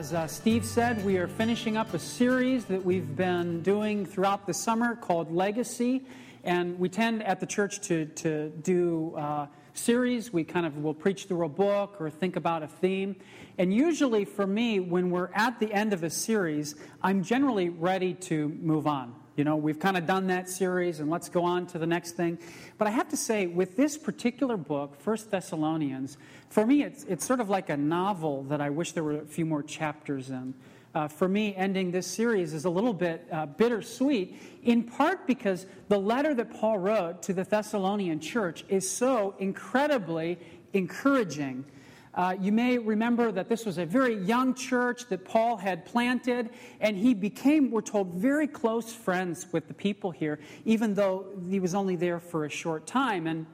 As uh, Steve said, we are finishing up a series that we've been doing throughout the summer called Legacy. And we tend at the church to, to do uh, series. We kind of will preach through a book or think about a theme. And usually for me, when we're at the end of a series, I'm generally ready to move on. You know, we've kind of done that series and let's go on to the next thing. But I have to say, with this particular book, First Thessalonians, for me, it's, it's sort of like a novel that I wish there were a few more chapters in. Uh, for me, ending this series is a little bit uh, bittersweet, in part because the letter that Paul wrote to the Thessalonian church is so incredibly encouraging. Uh, you may remember that this was a very young church that Paul had planted, and he became, we're told, very close friends with the people here, even though he was only there for a short time. And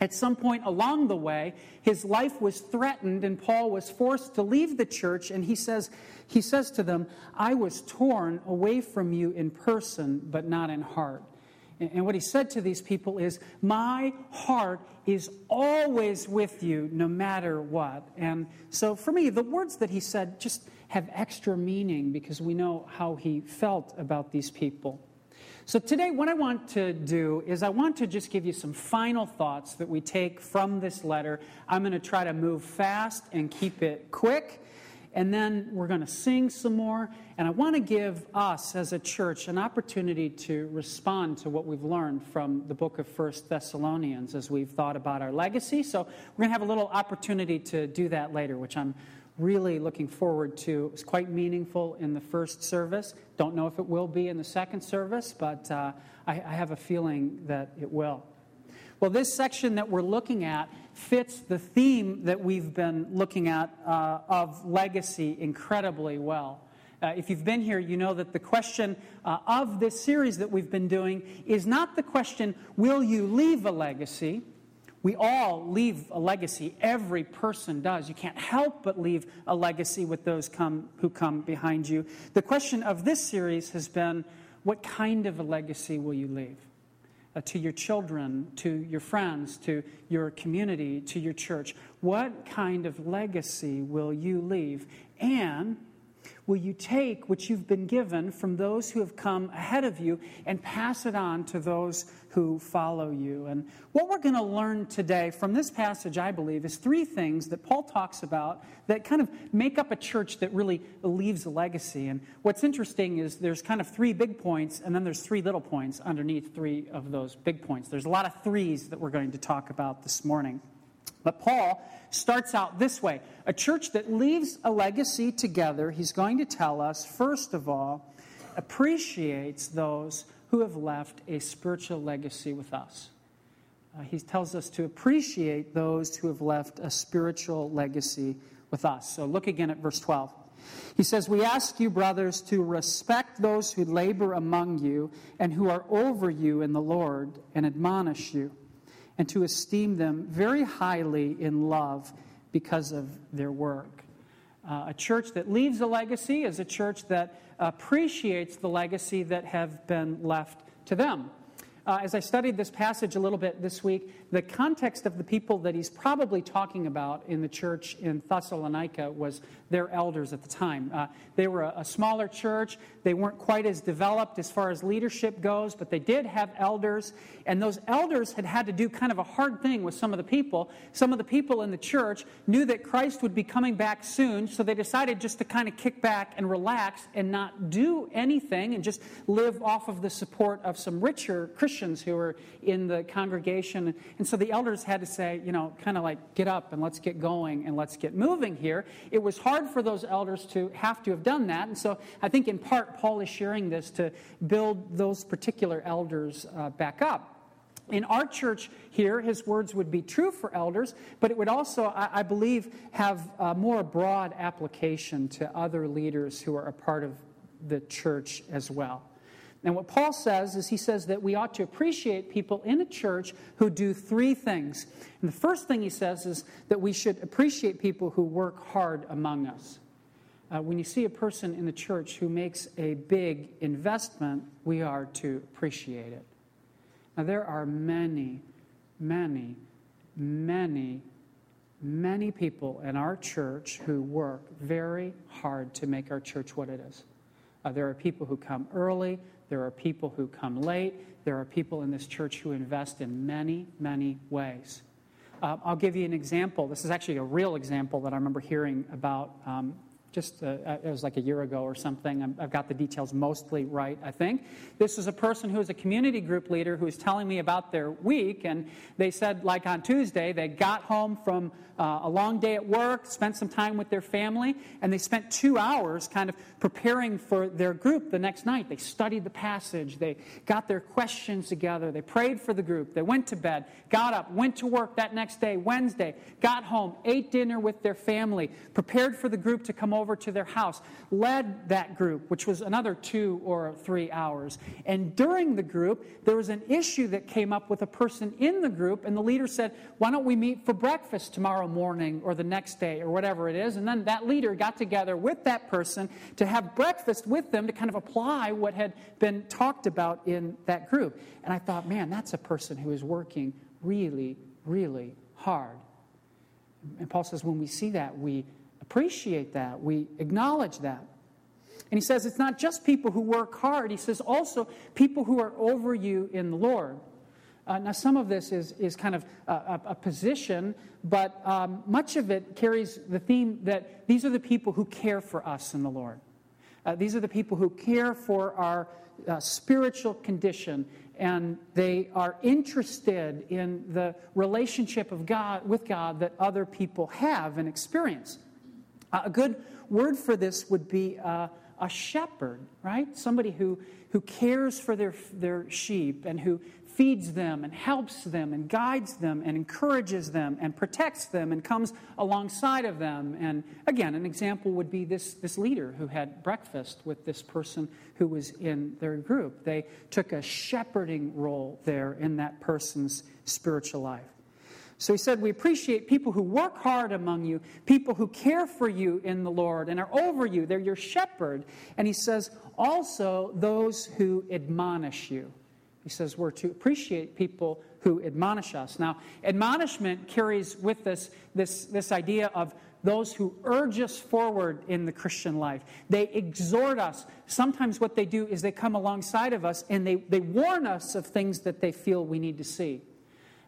at some point along the way, his life was threatened, and Paul was forced to leave the church. And he says, he says to them, I was torn away from you in person, but not in heart. And what he said to these people is, My heart is always with you, no matter what. And so for me, the words that he said just have extra meaning because we know how he felt about these people. So today, what I want to do is I want to just give you some final thoughts that we take from this letter. I'm going to try to move fast and keep it quick and then we're going to sing some more. And I want to give us as a church an opportunity to respond to what we've learned from the book of First Thessalonians as we've thought about our legacy. So we're going to have a little opportunity to do that later, which I'm really looking forward to. It was quite meaningful in the first service. Don't know if it will be in the second service, but uh, I, I have a feeling that it will. Well, this section that we're looking at fits the theme that we've been looking at uh, of legacy incredibly well. Uh, if you've been here, you know that the question uh, of this series that we've been doing is not the question, will you leave a legacy? We all leave a legacy. Every person does. You can't help but leave a legacy with those come, who come behind you. The question of this series has been, what kind of a legacy will you leave? Uh, to your children, to your friends, to your community, to your church? What kind of legacy will you leave? And will you take what you've been given from those who have come ahead of you and pass it on to those who follow you? And what we're going to learn today from this passage, I believe, is three things that Paul talks about that kind of make up a church that really leaves a legacy. And what's interesting is there's kind of three big points, and then there's three little points underneath three of those big points. There's a lot of threes that we're going to talk about this morning. But Paul starts out this way a church that leaves a legacy together, he's going to tell us, first of all, appreciates those who have left a spiritual legacy with us. Uh, he tells us to appreciate those who have left a spiritual legacy with us. So look again at verse 12. He says, We ask you, brothers, to respect those who labor among you and who are over you in the Lord and admonish you and to esteem them very highly in love because of their work. Uh, a church that leaves a legacy is a church that appreciates the legacy that have been left to them. Uh, as I studied this passage a little bit this week, the context of the people that he's probably talking about in the church in Thessalonica was their elders at the time. Uh, they were a, a, smaller church. They weren't quite as developed as far as leadership goes, but they did have elders. And those elders had had to do kind of a hard thing with some of the people. Some of the people in the church knew that Christ would be coming back soon, so they decided just to kind of kick back and relax and not do anything and just live off of the support of some richer Christians who were in the congregation. And so the elders had to say, you know, kind of like, get up and let's get going and let's get moving here. It was hard for those elders to have to have done that. And so I think in part, Paul is sharing this to build those particular elders uh, back up. In our church here, his words would be true for elders, but it would also, I, believe, have a more broad application to other leaders who are a part of the church as well. And what Paul says is he says that we ought to appreciate people in a church who do three things. And the first thing he says is that we should appreciate people who work hard among us. Uh, when you see a person in the church who makes a big investment, we are to appreciate it. Now, there are many, many, many, many people in our church who work very hard to make our church what it is. Uh, there are people who come early, there are people who come late, there are people in this church who invest in many, many ways. Uh, I'll give you an example. This is actually a real example that I remember hearing about um, just uh, uh, it was like a year ago or something. i have got the details mostly right, I think. This is a person who is a community group leader who is telling me about their week, and they said, like on Tuesday, they got home from uh, a long day at work, spent some time with their family, and they spent two hours kind of preparing for their group the next night. They studied the passage, they got their questions together, they prayed for the group, they went to bed, got up, went to work that next day, Wednesday, got home, ate dinner with their family, prepared for the group to come over over to their house, led that group, which was another two or three hours. And during the group, there was an issue that came up with a person in the group, and the leader said, Why don't we meet for breakfast tomorrow morning or the next day or whatever it is? And then that leader got together with that person to have breakfast with them to kind of apply what had been talked about in that group. And I thought, man, that's a person who is working really, really hard. And Paul says, when we see that, we appreciate that. We acknowledge that. And he says it's not just people who work hard, he says also people who are over you in the Lord. Uh, now, some of this is, is kind of a, a, a position, but um, much of it carries the theme that these are the people who care for us in the Lord. Uh, these are the people who care for our uh, spiritual condition, and they are interested in the relationship of God with God that other people have and experience. A good word for this would be uh, a shepherd, right? Somebody who, who cares for their, their sheep and who feeds them and helps them and guides them and encourages them and protects them and comes alongside of them. And again, an example would be this, this leader who had breakfast with this person who was in their group. They took a shepherding role there in that person's spiritual life. So he said, We appreciate people who work hard among you, people who care for you in the Lord and are over you. They're your shepherd. And he says, Also those who admonish you. He says, We're to appreciate people who admonish us. Now, admonishment carries with us this, this idea of those who urge us forward in the Christian life. They exhort us. Sometimes what they do is they come alongside of us and they, they warn us of things that they feel we need to see.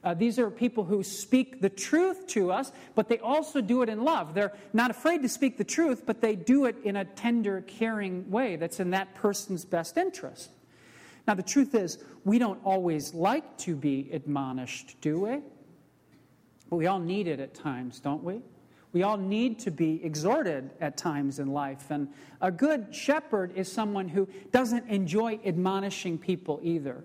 Uh, these are people who speak the truth to us, but they also do it in love. They're not afraid to speak the truth, but they do it in a tender, caring way that's in that person's best interest. Now, the truth is, we don't always like to be admonished, do we? But we all need it at times, don't we? We all need to be exhorted at times in life. And a good shepherd is someone who doesn't enjoy admonishing people either.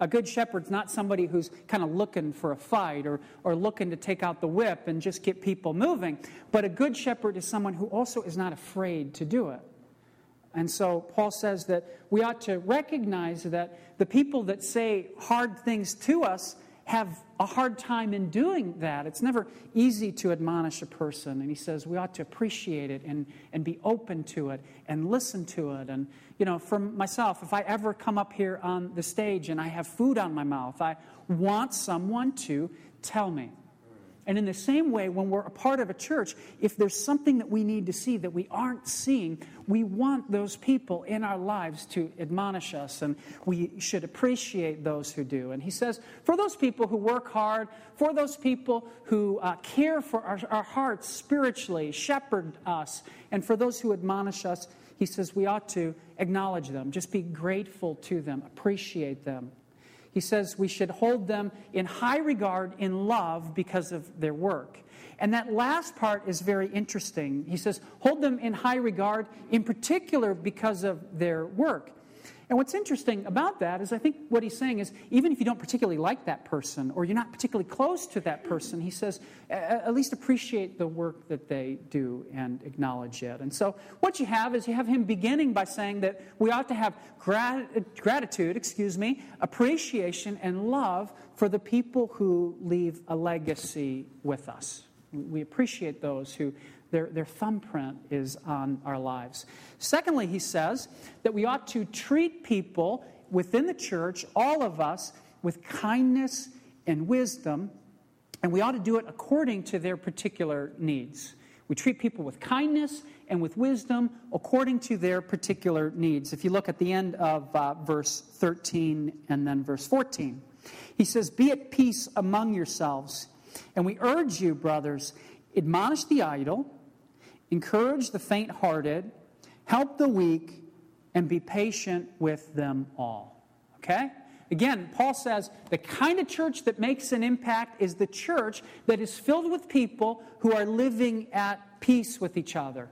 A good shepherd's not somebody who's kind of looking for a fight or, or looking to take out the whip and just get people moving. But a good shepherd is someone who also is not afraid to do it. And so Paul says that we ought to recognize that the people that say hard things to us have a hard time in doing that. It's never easy to admonish a person. And he says we ought to appreciate it and, and be open to it and listen to it. And, you know, for myself, if I ever come up here on the stage and I have food on my mouth, I want someone to tell me. And in the same way, when we're a part of a church, if there's something that we need to see that we aren't seeing, we want those people in our lives to admonish us, and we should appreciate those who do. And he says, for those people who work hard, for those people who uh, care for our, our hearts spiritually, shepherd us, and for those who admonish us, he says we ought to acknowledge them, just be grateful to them, appreciate them. He says we should hold them in high regard in love because of their work. And that last part is very interesting. He says, hold them in high regard, in particular because of their work. And what's interesting about that is I think what he's saying is even if you don't particularly like that person or you're not particularly close to that person, he says at least appreciate the work that they do and acknowledge it. And so what you have is you have him beginning by saying that we ought to have grat- gratitude, excuse me, appreciation and love for the people who leave a legacy with us. We appreciate those who their, their thumbprint is on our lives. Secondly, he says that we ought to treat people within the church, all of us, with kindness and wisdom And we ought to do it according to their particular needs. We treat people with kindness and with wisdom according to their particular needs. If you look at the end of uh, verse 13 and then verse 14, he says, Be at peace among yourselves. And we urge you, brothers, admonish the idle, encourage the faint hearted, help the weak, and be patient with them all. Okay? Again, Paul says the kind of church that makes an impact is the church that is filled with people who are living at peace with each other.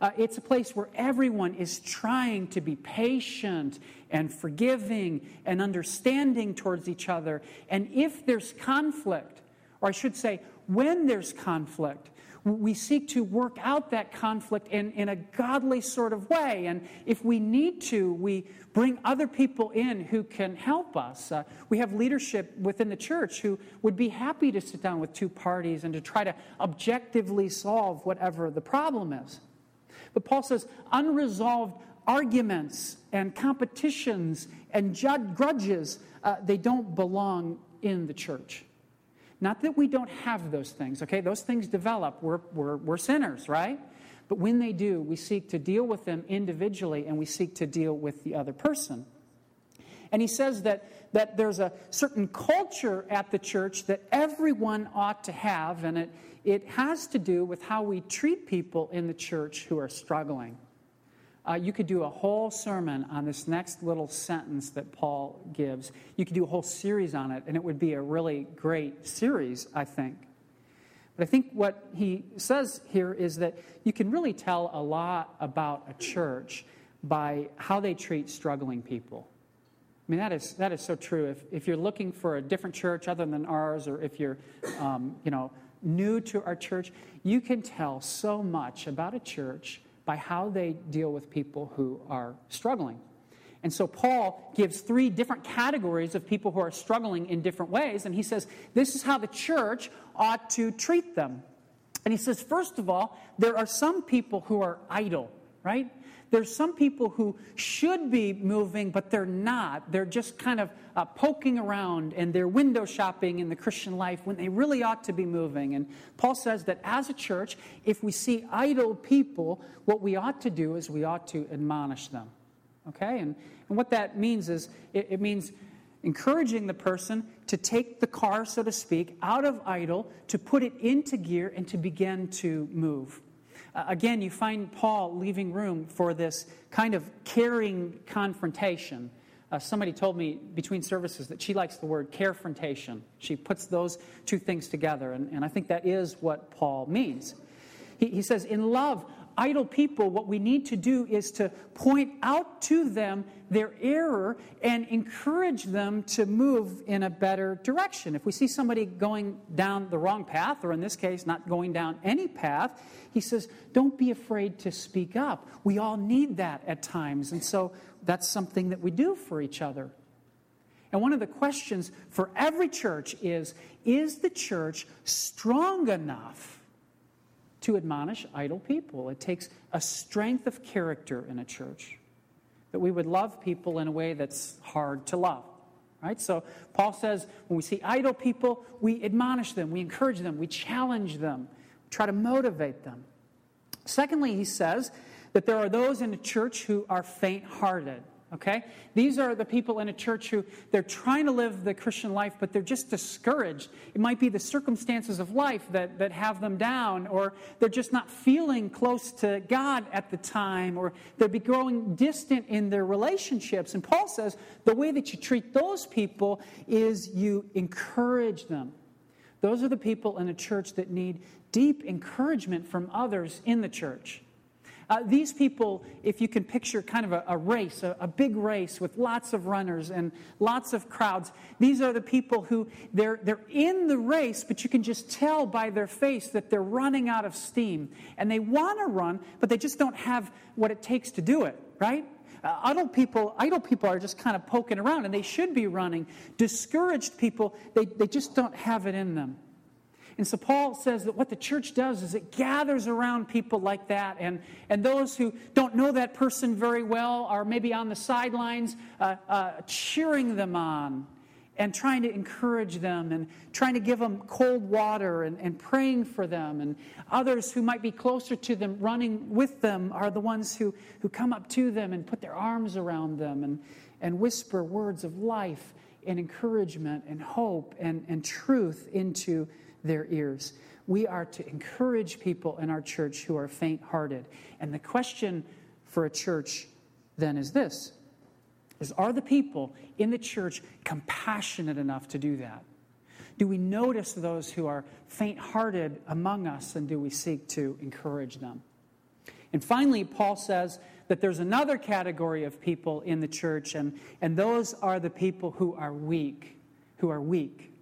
Uh, it's a place where everyone is trying to be patient and forgiving and understanding towards each other. And if there's conflict, or I should say, when there's conflict, we seek to work out that conflict in, in a godly sort of way. And if we need to, we bring other people in who can help us. Uh, we have leadership within the church who would be happy to sit down with two parties and to try to objectively solve whatever the problem is. But Paul says unresolved arguments and competitions and grudges, uh, they don't belong in the church. Not that we don't have those things, okay? Those things develop. We're, we're, we're sinners, right? But when they do, we seek to deal with them individually and we seek to deal with the other person. And he says that, that there's a certain culture at the church that everyone ought to have, and it, it has to do with how we treat people in the church who are struggling. Uh, you could do a whole sermon on this next little sentence that Paul gives. You could do a whole series on it, and it would be a really great series, I think. But I think what he says here is that you can really tell a lot about a church by how they treat struggling people. I mean, that is, that is so true. If, if you're looking for a different church other than ours, or if you're, um, you know, new to our church, you can tell so much about a church by how they deal with people who are struggling. And so Paul gives three different categories of people who are struggling in different ways. And he says, this is how the church ought to treat them. And he says, first of all, there are some people who are idle, right? There's some people who should be moving, but they're not. They're just kind of uh, poking around and they're window shopping in the Christian life when they really ought to be moving. And Paul says that as a church, if we see idle people, what we ought to do is we ought to admonish them. Okay? And, and what that means is it, it means encouraging the person to take the car, so to speak, out of idle, to put it into gear, and to begin to move. Again, you find Paul leaving room for this kind of caring confrontation. Uh, somebody told me between services that she likes the word carefrontation. She puts those two things together, and, and I think that is what Paul means. He, he says, In love, idle people, what we need to do is to point out to them their error and encourage them to move in a better direction. If we see somebody going down the wrong path, or in this case, not going down any path, he says, don't be afraid to speak up. We all need that at times. And so that's something that we do for each other. And one of the questions for every church is Is the church strong enough? To admonish idle people. It takes a strength of character in a church that we would love people in a way that's hard to love. Right? So Paul says when we see idle people, we admonish them, we encourage them, we challenge them, try to motivate them. Secondly, he says that there are those in the church who are faint hearted. Okay? These are the people in a church who they're trying to live the Christian life, but they're just discouraged. It might be the circumstances of life that, that have them down, or they're just not feeling close to God at the time, or they're be growing distant in their relationships. And Paul says the way that you treat those people is you encourage them. Those are the people in a church that need deep encouragement from others in the church. Uh, these people, if you can picture kind of a, a race, a, a, big race with lots of runners and lots of crowds, these are the people who they're, they're in the race, but you can just tell by their face that they're running out of steam. And they want to run, but they just don't have what it takes to do it, right? Uh, idle people, idle people are just kind of poking around, and they should be running. Discouraged people, they, they just don't have it in them. And so Paul says that what the church does is it gathers around people like that, and, and those who don't know that person very well are maybe on the sidelines uh, uh, cheering them on and trying to encourage them and trying to give them cold water and, and praying for them. And others who might be closer to them, running with them, are the ones who, who come up to them and put their arms around them and, and whisper words of life and encouragement and hope and, and truth into their ears. We are to encourage people in our church who are faint hearted. And the question for a church then is this is are the people in the church compassionate enough to do that? Do we notice those who are faint hearted among us and do we seek to encourage them? And finally, Paul says that there's another category of people in the church, and, and those are the people who are weak, who are weak.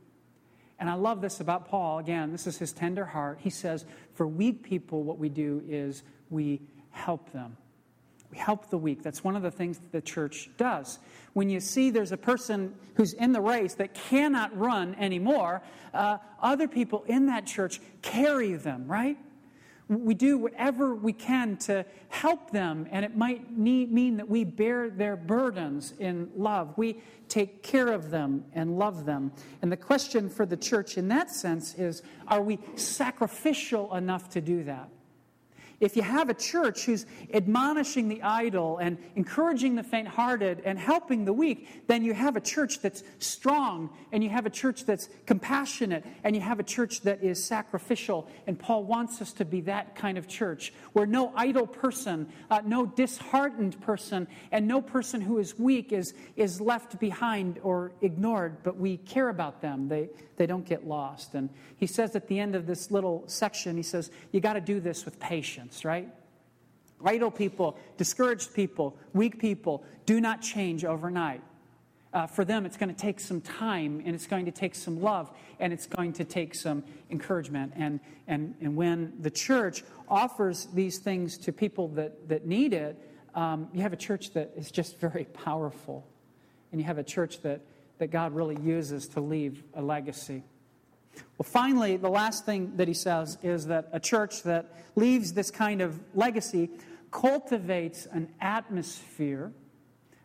And I love this about Paul. Again, this is his tender heart. He says, For weak people, what we do is we help them. We help the weak. That's one of the things that the church does. When you see there's a person who's in the race that cannot run anymore, uh, other people in that church carry them, right? We do whatever we can to help them, and it might need, mean that we bear their burdens in love. We take care of them and love them. And the question for the church in that sense is are we sacrificial enough to do that? If you have a church who's admonishing the idle and encouraging the faint hearted and helping the weak, then you have a church that's strong and you have a church that's compassionate and you have a church that is sacrificial. And Paul wants us to be that kind of church where no idle person, uh, no disheartened person, and no person who is weak is, is left behind or ignored, but we care about them. They, they don't get lost. And he says at the end of this little section, he says, You got to do this with patience, right? Idle people, discouraged people, weak people do not change overnight. Uh, for them, it's going to take some time and it's going to take some love and it's going to take some encouragement. And, and, and when the church offers these things to people that, that need it, um, you have a church that is just very powerful. And you have a church that that God really uses to leave a legacy. Well, finally, the last thing that he says is that a church that leaves this kind of legacy cultivates an atmosphere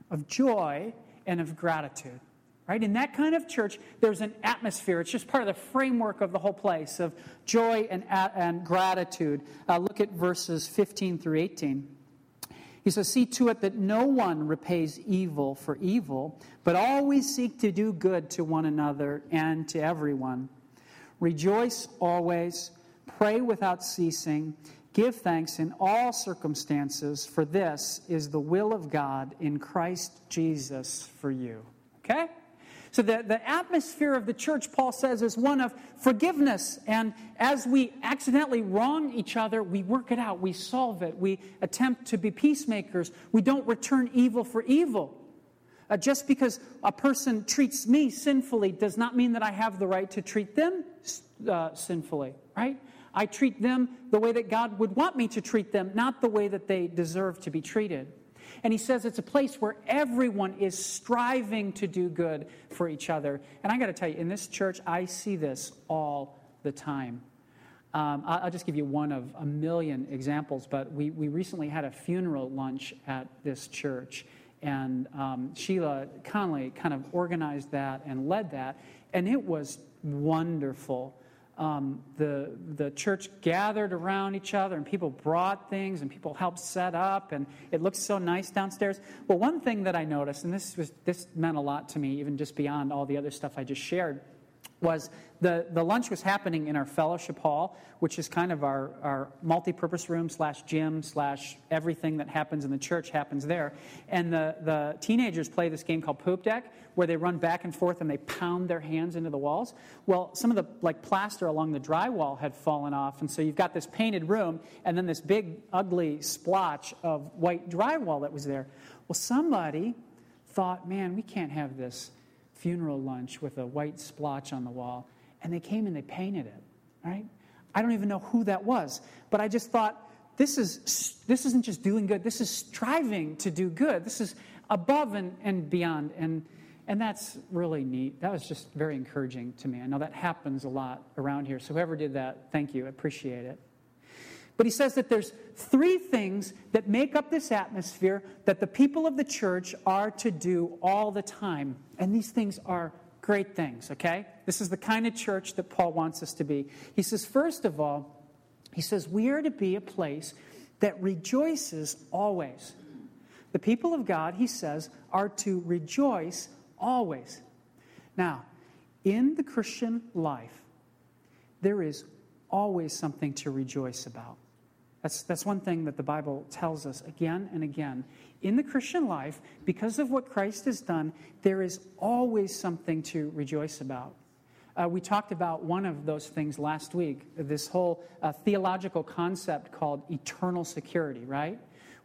of joy and of gratitude. Right? In that kind of church, there's an atmosphere. It's just part of the framework of the whole place of joy and, and gratitude. Uh, look at verses 15 through 18. He says, See to it that no one repays evil for evil, but always seek to do good to one another and to everyone. Rejoice always, pray without ceasing, give thanks in all circumstances, for this is the will of God in Christ Jesus for you. Okay? So, the, the atmosphere of the church, Paul says, is one of forgiveness. And as we accidentally wrong each other, we work it out, we solve it, we attempt to be peacemakers. We don't return evil for evil. Uh, just because a person treats me sinfully does not mean that I have the right to treat them uh, sinfully, right? I treat them the way that God would want me to treat them, not the way that they deserve to be treated. And he says it's a place where everyone is striving to do good for each other. And I got to tell you, in this church, I see this all the time. Um, I'll just give you one of a million examples, but we, we recently had a funeral lunch at this church. And um, Sheila Conley kind of organized that and led that. And it was wonderful um, the, the church gathered around each other and people brought things and people helped set up and it looked so nice downstairs. Well, one thing that I noticed, and this, was, this meant a lot to me, even just beyond all the other stuff I just shared, was the, the lunch was happening in our fellowship hall, which is kind of our, our multi-purpose room slash gym slash everything that happens in the church happens there. And the, the teenagers play this game called Poop Deck, where they run back and forth and they pound their hands into the walls. Well, some of the like plaster along the drywall had fallen off, and so you've got this painted room and then this big ugly splotch of white drywall that was there. Well, somebody thought, man, we can't have this funeral lunch with a white splotch on the wall. And they came and they painted it, right? I don't even know who that was, but I just thought, this, is, this isn't just doing good, this is striving to do good. This is above and, and beyond. And, and that's really neat. That was just very encouraging to me. I know that happens a lot around here. So, whoever did that, thank you. I appreciate it. But he says that there's three things that make up this atmosphere that the people of the church are to do all the time. And these things are great things, okay? This is the kind of church that Paul wants us to be. He says, first of all, he says, we are to be a place that rejoices always. The people of God, he says, are to rejoice always. Now, in the Christian life, there is always something to rejoice about. That's, that's one thing that the Bible tells us again and again. In the Christian life, because of what Christ has done, there is always something to rejoice about. Uh, we talked about one of those things last week, this whole uh, theological concept called eternal security, right?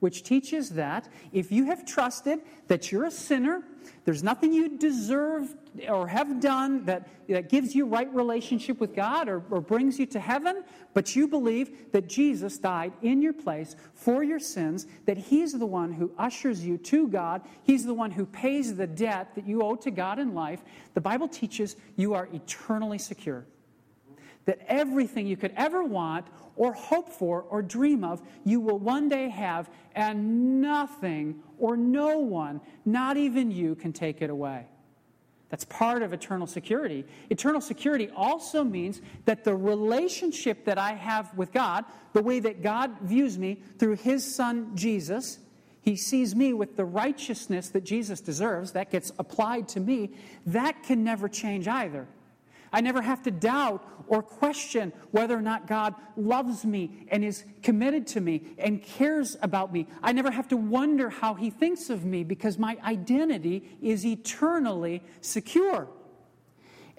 Which teaches that if you have trusted that you're a sinner, there's nothing you deserve or have done that, that gives you right relationship with God or, or brings you to heaven, but you believe that Jesus died in your place for your sins, that He's the one who ushers you to God, He's the one who pays the debt that you owe to God in life, the Bible teaches you are eternally secure that everything you could ever want or hope for or dream of, you will one day have, and nothing or no one, not even you, can take it away. That's part of eternal security. Eternal security also means that the relationship that I have with God, the way that God views me through His Son Jesus, He sees me with the righteousness that Jesus deserves, that gets applied to me, that can never change either. I never have to doubt or question whether or not God loves me and is committed to me and cares about me. I never have to wonder how He thinks of me because my identity is eternally secure.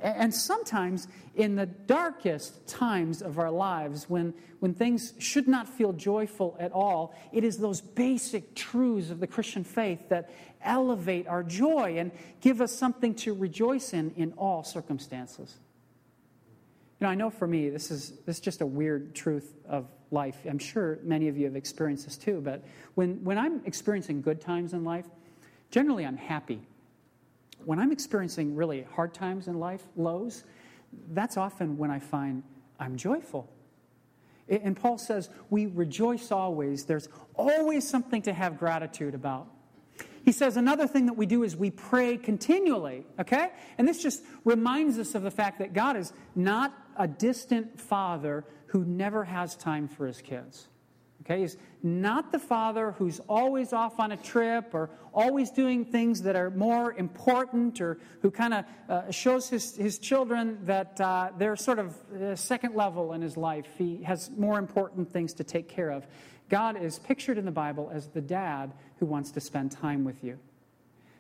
And sometimes, in the darkest times of our lives, when, when things should not feel joyful at all, it is those basic truths of the Christian faith that elevate our joy and give us something to rejoice in in all circumstances. You know, I know for me, this is, this is just a weird truth of life. I'm sure many of you have experienced this too, but when, when I'm experiencing good times in life, generally I'm happy. When I'm experiencing really hard times in life, lows, that's often when I find I'm joyful. And Paul says, We rejoice always. There's always something to have gratitude about. He says another thing that we do is we pray continually, okay? And this just reminds us of the fact that God is not a distant father who never has time for his kids. Okay, he's not the father who's always off on a trip or always doing things that are more important or who kind of uh, shows his, his children that uh, they're sort of uh, second level in his life. He has more important things to take care of. God is pictured in the Bible as the dad who wants to spend time with you.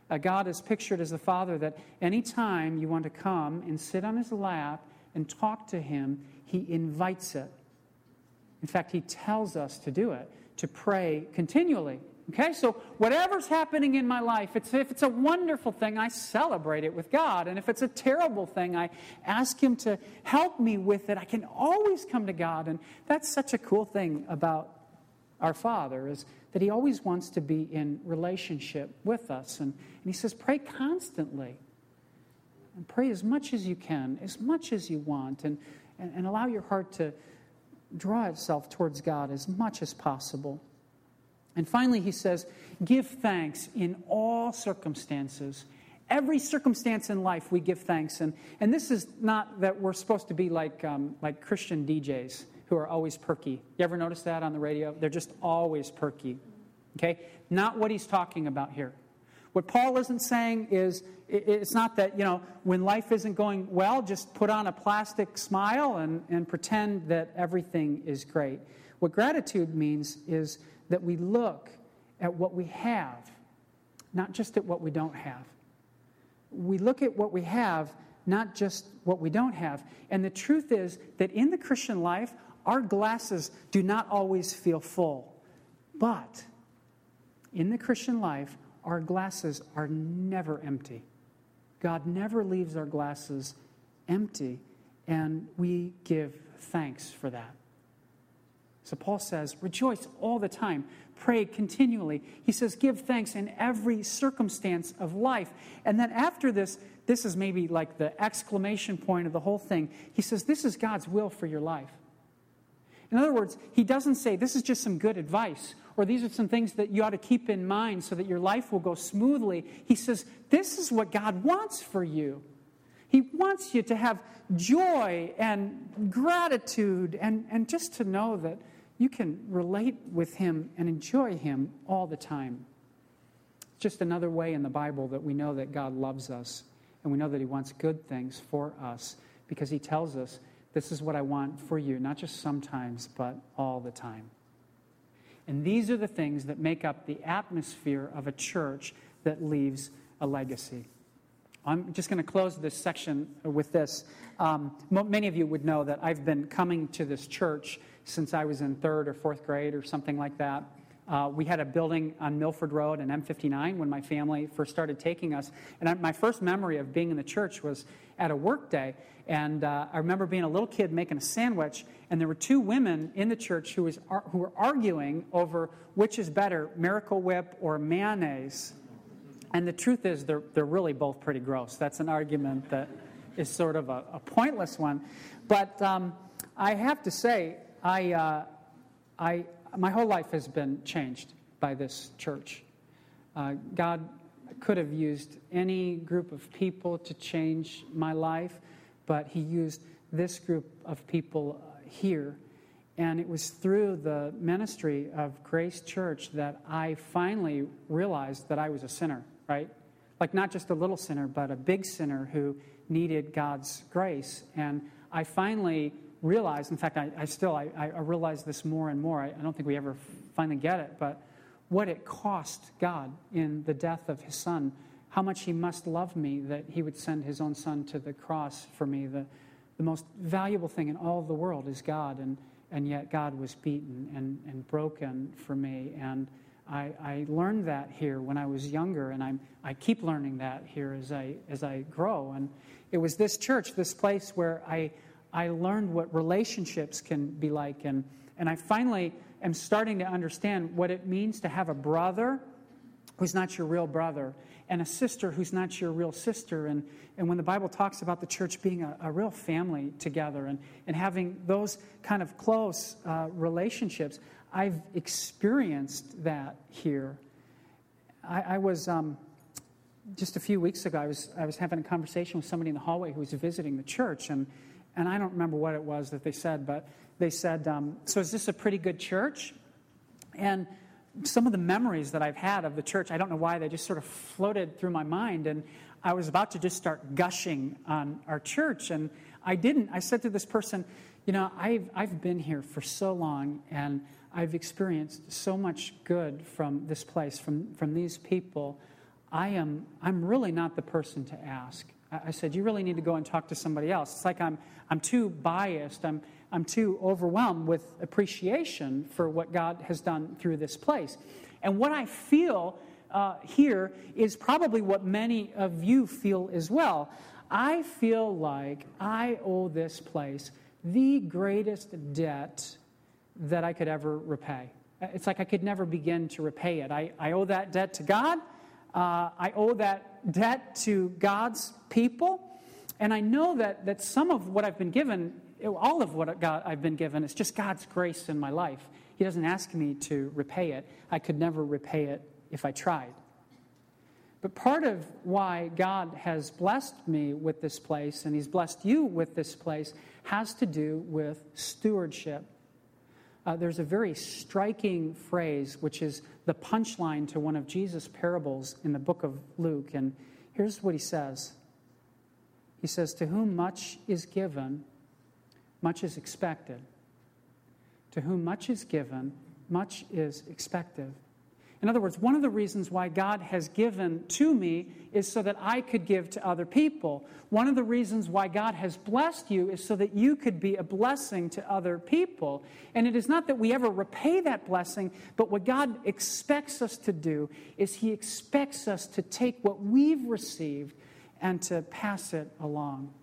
Uh, God is pictured as the father that anytime you want to come and sit on his lap and talk to him, he invites it. In fact, he tells us to do it, to pray continually. Okay, so whatever's happening in my life, it's, if it's a wonderful thing, I celebrate it with God. And if it's a terrible thing, I ask Him to help me with it. I can always come to God. And that's such a cool thing about our Father, is that He always wants to be in relationship with us. And, and He says, pray constantly. And pray as much as you can, as much as you want, and, and, and allow your heart to draw itself towards God as much as possible. And finally, he says, give thanks in all circumstances. Every circumstance in life, we give thanks. And, and this is not that we're supposed to be like, um, like Christian DJs who are always perky. You ever notice that on the radio? They're just always perky. Okay? Not what he's talking about here. What Paul isn't saying is it's not that, you know, when life isn't going well, just put on a plastic smile and, and pretend that everything is great. What gratitude means is that we look at what we have, not just at what we don't have. We look at what we have, not just what we don't have. And the truth is that in the Christian life, our glasses do not always feel full. But in the Christian life, our glasses are never empty. God never leaves our glasses empty, and we give thanks for that. So Paul says, rejoice all the time, pray continually. He says, give thanks in every circumstance of life. And then after this, this is maybe like the exclamation point of the whole thing. He says, this is God's will for your life. In other words, he doesn't say, this is just some good advice or these are some things that you ought to keep in mind so that your life will go smoothly. He says, This is what God wants for you. He wants you to have joy and gratitude and, and just to know that you can relate with Him and enjoy Him all the time. It's just another way in the Bible that we know that God loves us and we know that He wants good things for us because He tells us, This is what I want for you, not just sometimes, but all the time. And these are the things that make up the atmosphere of a church that leaves a legacy. I'm just going to close this section with this. Um, many of you would know that I've been coming to this church since I was in third or fourth grade or something like that. Uh, we had a building on Milford Road and M59 when my family first started taking us. And my first memory of being in the church was at a work day. And uh, I remember being a little kid making a sandwich, and there were two women in the church who, was, who were arguing over which is better, Miracle Whip or mayonnaise. And the truth is, they're, they're really both pretty gross. That's an argument that is sort of a, a pointless one. But um, I have to say, I, uh, I, my whole life has been changed by this church. Uh, God could have used any group of people to change my life, but He used this group of people here. And it was through the ministry of Grace Church that I finally realized that I was a sinner right? Like not just a little sinner, but a big sinner who needed God's grace. And I finally realized, in fact, I, I still, I, I realize this more and more. I, I don't think we ever finally get it, but what it cost God in the death of his son, how much he must love me that he would send his own son to the cross for me. The, the most valuable thing in all the world is God, and, and yet God was beaten and, and broken for me. And I, I, learned that here when I was younger, and I'm, I keep learning that here as I, as I grow. And it was this church, this place where I, I learned what relationships can be like. And, and I finally am starting to understand what it means to have a brother who's not your real brother and a sister who's not your real sister. And, and when the Bible talks about the church being a, a real family together and, and having those kind of close uh, relationships, I've experienced that here. I, I was um, just a few weeks ago. I was I was having a conversation with somebody in the hallway who was visiting the church, and and I don't remember what it was that they said, but they said, um, "So is this a pretty good church?" And some of the memories that I've had of the church, I don't know why they just sort of floated through my mind, and I was about to just start gushing on our church, and I didn't. I said to this person, "You know, I've I've been here for so long, and." I've experienced so much good from this place, from, from these people. I am, I'm really not the person to ask. I, said, You really need to go and talk to somebody else. It's like I'm, I'm too biased. I'm, I'm too overwhelmed with appreciation for what God has done through this place. And what I feel uh, here is probably what many of you feel as well. I feel like I owe this place the greatest debt that I could ever repay. It's like I could never begin to repay it. I, I owe that debt to God. Uh, I owe that debt to God's people. And I know that, that some of what I've been given, all of what God, I've been given, is just God's grace in my life. He doesn't ask me to repay it. I could never repay it if I tried. But part of why God has blessed me with this place, and He's blessed you with this place, has to do with stewardship uh, there's a very striking phrase, which is the punchline to one of Jesus' parables in the book of Luke. And here's what he says He says, To whom much is given, much is expected. To whom much is given, much is expected. In other words, one of the reasons why God has given to me is so that I could give to other people. One of the reasons why God has blessed you is so that you could be a blessing to other people. And it is not that we ever repay that blessing, but what God expects us to do is He expects us to take what we've received and to pass it along.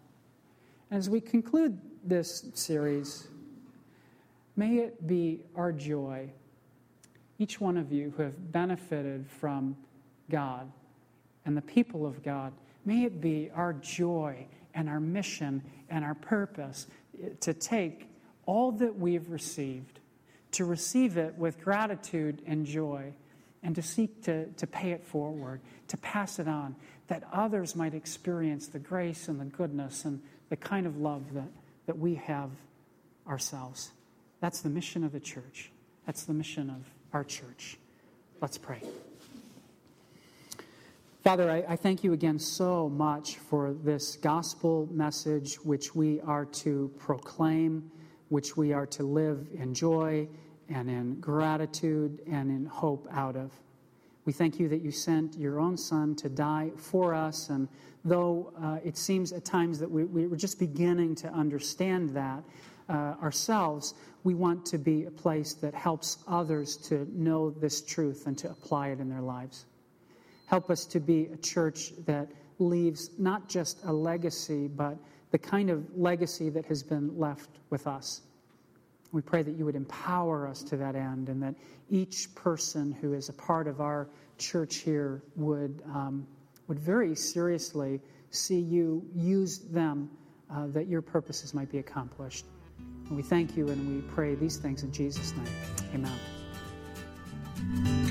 As we conclude this series, may it be our joy each one of you who have benefited from God and the people of God, may it be our joy and our mission and our purpose to take all that we've received, to receive it with gratitude and joy, and to seek to, to pay it forward, to pass it on, that others might experience the grace and the goodness and the kind of love that, that we have ourselves. That's the mission of the church. That's the mission of our church. Let's pray. Father, I, I, thank you again so much for this gospel message which we are to proclaim, which we are to live in joy and in gratitude and in hope out of. We thank you that you sent your own Son to die for us. And though uh, it seems at times that we, we are just beginning to understand that uh, ourselves, we want to be a place that helps others to know this truth and to apply it in their lives. Help us to be a church that leaves not just a legacy, but the kind of legacy that has been left with us. We pray that you would empower us to that end and that each person who is a part of our church here would, um, would very seriously see you use them uh, that your purposes might be accomplished. And we thank you and we pray these things in Jesus' name. Amen.